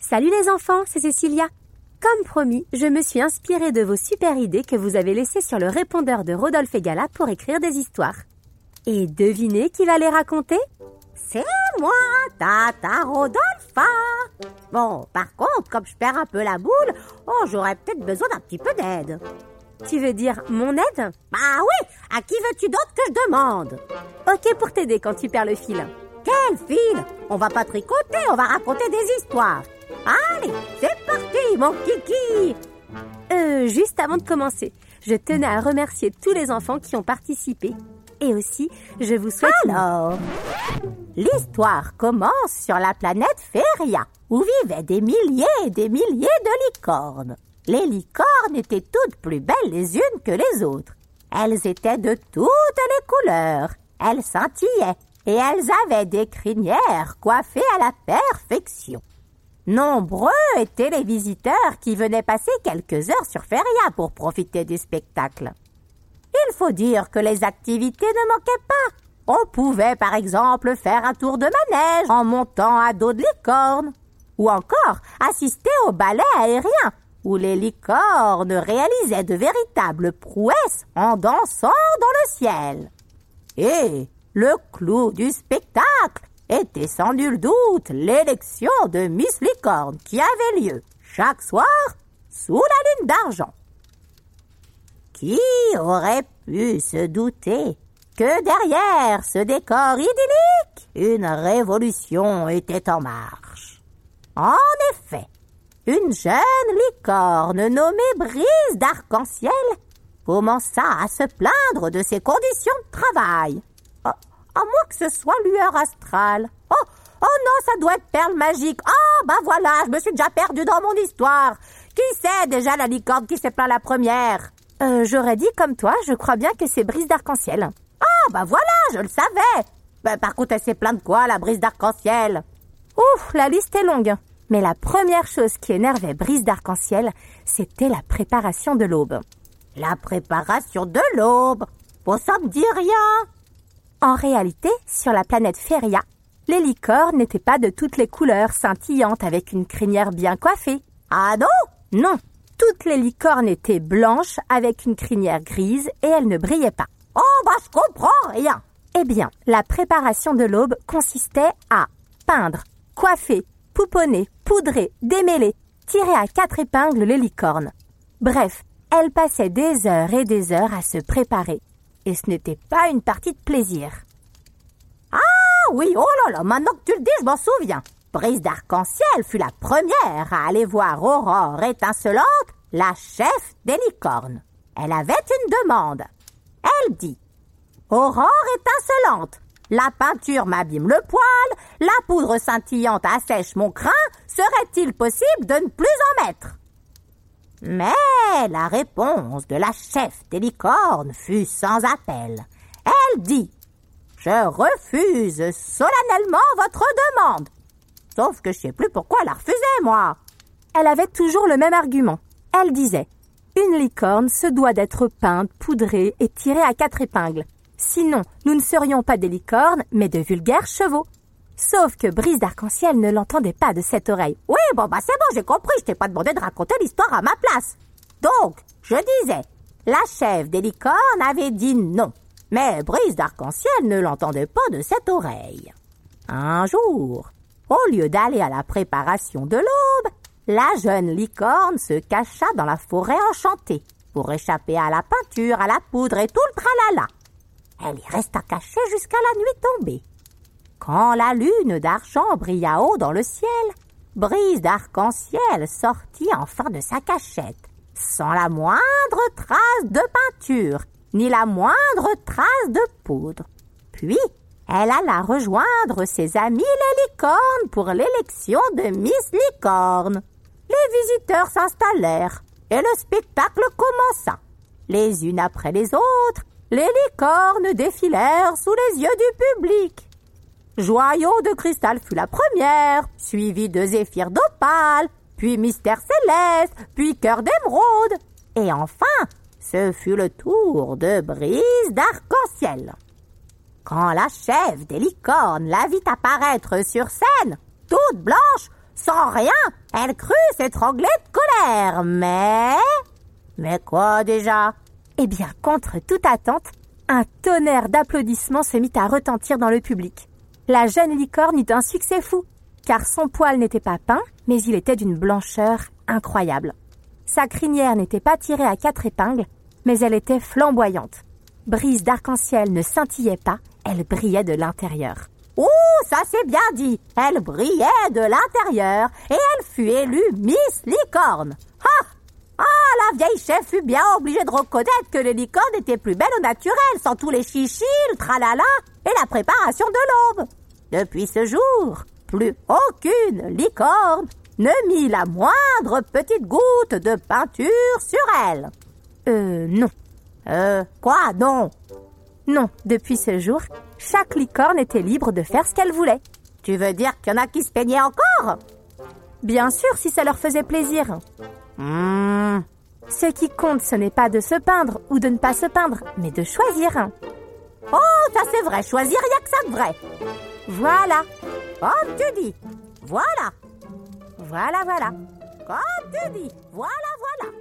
Salut les enfants, c'est Cécilia. Comme promis, je me suis inspirée de vos super idées que vous avez laissées sur le répondeur de Rodolphe et Gala pour écrire des histoires. Et devinez qui va les raconter? C'est moi, Tata Rodolphe. Bon, par contre, comme je perds un peu la boule, oh, j'aurais peut-être besoin d'un petit peu d'aide. Tu veux dire mon aide? Bah oui, à qui veux-tu d'autre que je demande? Ok pour t'aider quand tu perds le fil. Quel fil? On va pas tricoter, on va raconter des histoires. Allez, c'est parti, mon kiki Euh, juste avant de commencer, je tenais à remercier tous les enfants qui ont participé. Et aussi, je vous souhaite... Alors, l'histoire commence sur la planète Feria, où vivaient des milliers et des milliers de licornes. Les licornes étaient toutes plus belles les unes que les autres. Elles étaient de toutes les couleurs. Elles scintillaient et elles avaient des crinières coiffées à la perfection. Nombreux étaient les visiteurs qui venaient passer quelques heures sur Feria pour profiter du spectacle. Il faut dire que les activités ne manquaient pas. On pouvait par exemple faire un tour de manège en montant à dos de licorne, ou encore assister au ballet aérien où les licornes réalisaient de véritables prouesses en dansant dans le ciel. Et le clou du spectacle était sans nul doute l'élection de Miss Licorne qui avait lieu chaque soir sous la lune d'argent. Qui aurait pu se douter que derrière ce décor idyllique, une révolution était en marche? En effet, une jeune licorne nommée Brise d'Arc-en-Ciel commença à se plaindre de ses conditions de travail. Oh, à moins que ce soit lueur astrale. Oh, oh non, ça doit être perle magique. Ah, bah voilà, je me suis déjà perdue dans mon histoire. Qui c'est déjà la licorne qui s'est plaint la première? Euh, J'aurais dit comme toi, je crois bien que c'est Brise d'Arc-en-Ciel. Ah, bah voilà, je le savais. Bah, par contre, elle s'est plainte de quoi, la Brise d'Arc-en-Ciel? Ouf, la liste est longue. Mais la première chose qui énervait Brise d'Arc-en-Ciel, c'était la préparation de l'aube. La préparation de l'aube Bon, ça me dit rien En réalité, sur la planète Feria, les licornes n'étaient pas de toutes les couleurs scintillantes avec une crinière bien coiffée. Ah non? Non Toutes les licornes étaient blanches avec une crinière grise et elles ne brillaient pas. Oh, bah je comprends rien Eh bien, la préparation de l'aube consistait à peindre, coiffer, pouponner, poudrer, démêler, tirer à quatre épingles les licornes. Bref, elle passait des heures et des heures à se préparer. Et ce n'était pas une partie de plaisir. Ah oui, oh là là, maintenant que tu le dis, je m'en souviens. Brise d'arc-en-ciel fut la première à aller voir Aurore étincelante, la chef des licornes. Elle avait une demande. Elle dit Aurore étincelante, la peinture m'abîme le poil, la poudre scintillante assèche mon crin, serait-il possible de ne plus en mettre? Mais la réponse de la chef des licornes fut sans appel. Elle dit Je refuse solennellement votre demande. Sauf que je sais plus pourquoi elle a moi. Elle avait toujours le même argument. Elle disait Une licorne se doit d'être peinte, poudrée et tirée à quatre épingles. Sinon, nous ne serions pas des licornes, mais de vulgaires chevaux. Sauf que Brise d'Arc-en-Ciel ne l'entendait pas de cette oreille. Oui, bon, bah c'est bon, j'ai compris, je t'ai pas demandé de raconter l'histoire à ma place. Donc, je disais, la chef des licornes avait dit non. Mais Brise d'Arc-en-Ciel ne l'entendait pas de cette oreille. Un jour, au lieu d'aller à la préparation de l'aube, la jeune licorne se cacha dans la forêt enchantée pour échapper à la peinture, à la poudre et tout le tralala. Elle y resta cachée jusqu'à la nuit tombée. Quand la lune d'argent brilla haut dans le ciel, Brise d'arc-en-ciel sortit enfin de sa cachette sans la moindre trace de peinture, ni la moindre trace de poudre. Puis, elle alla rejoindre ses amis les licornes pour l'élection de Miss Licorne. Les visiteurs s'installèrent et le spectacle commença. Les unes après les autres, les licornes défilèrent sous les yeux du public. Joyau de cristal fut la première, suivie de Zéphyr d'opale, puis Mystère céleste, puis Cœur d'émeraude, et enfin, ce fut le tour de Brise d'arc-en-ciel. Quand la chef des licornes la vit apparaître sur scène, toute blanche, sans rien, elle crut s'étrangler de colère, mais... Mais quoi déjà? Eh bien, contre toute attente, un tonnerre d'applaudissements se mit à retentir dans le public. La jeune licorne eut un succès fou, car son poil n'était pas peint, mais il était d'une blancheur incroyable. Sa crinière n'était pas tirée à quatre épingles, mais elle était flamboyante. Brise d'arc-en-ciel ne scintillait pas, elle brillait de l'intérieur. Ouh, ça c'est bien dit. Elle brillait de l'intérieur et elle fut élue Miss Licorne. Vieille chef fut bien obligée de reconnaître que les licornes étaient plus belles au naturel, sans tous les chichis, le tralala et la préparation de l'aube. Depuis ce jour, plus aucune licorne ne mit la moindre petite goutte de peinture sur elle. Euh, non. Euh, quoi, non? Non, depuis ce jour, chaque licorne était libre de faire ce qu'elle voulait. Tu veux dire qu'il y en a qui se peignaient encore? Bien sûr, si ça leur faisait plaisir. Hmm. Ce qui compte, ce n'est pas de se peindre ou de ne pas se peindre, mais de choisir. Oh, ça c'est vrai, choisir, il a que ça de vrai. Voilà. Comme tu dis. Voilà. Voilà, voilà. Comme tu dis. Voilà, voilà.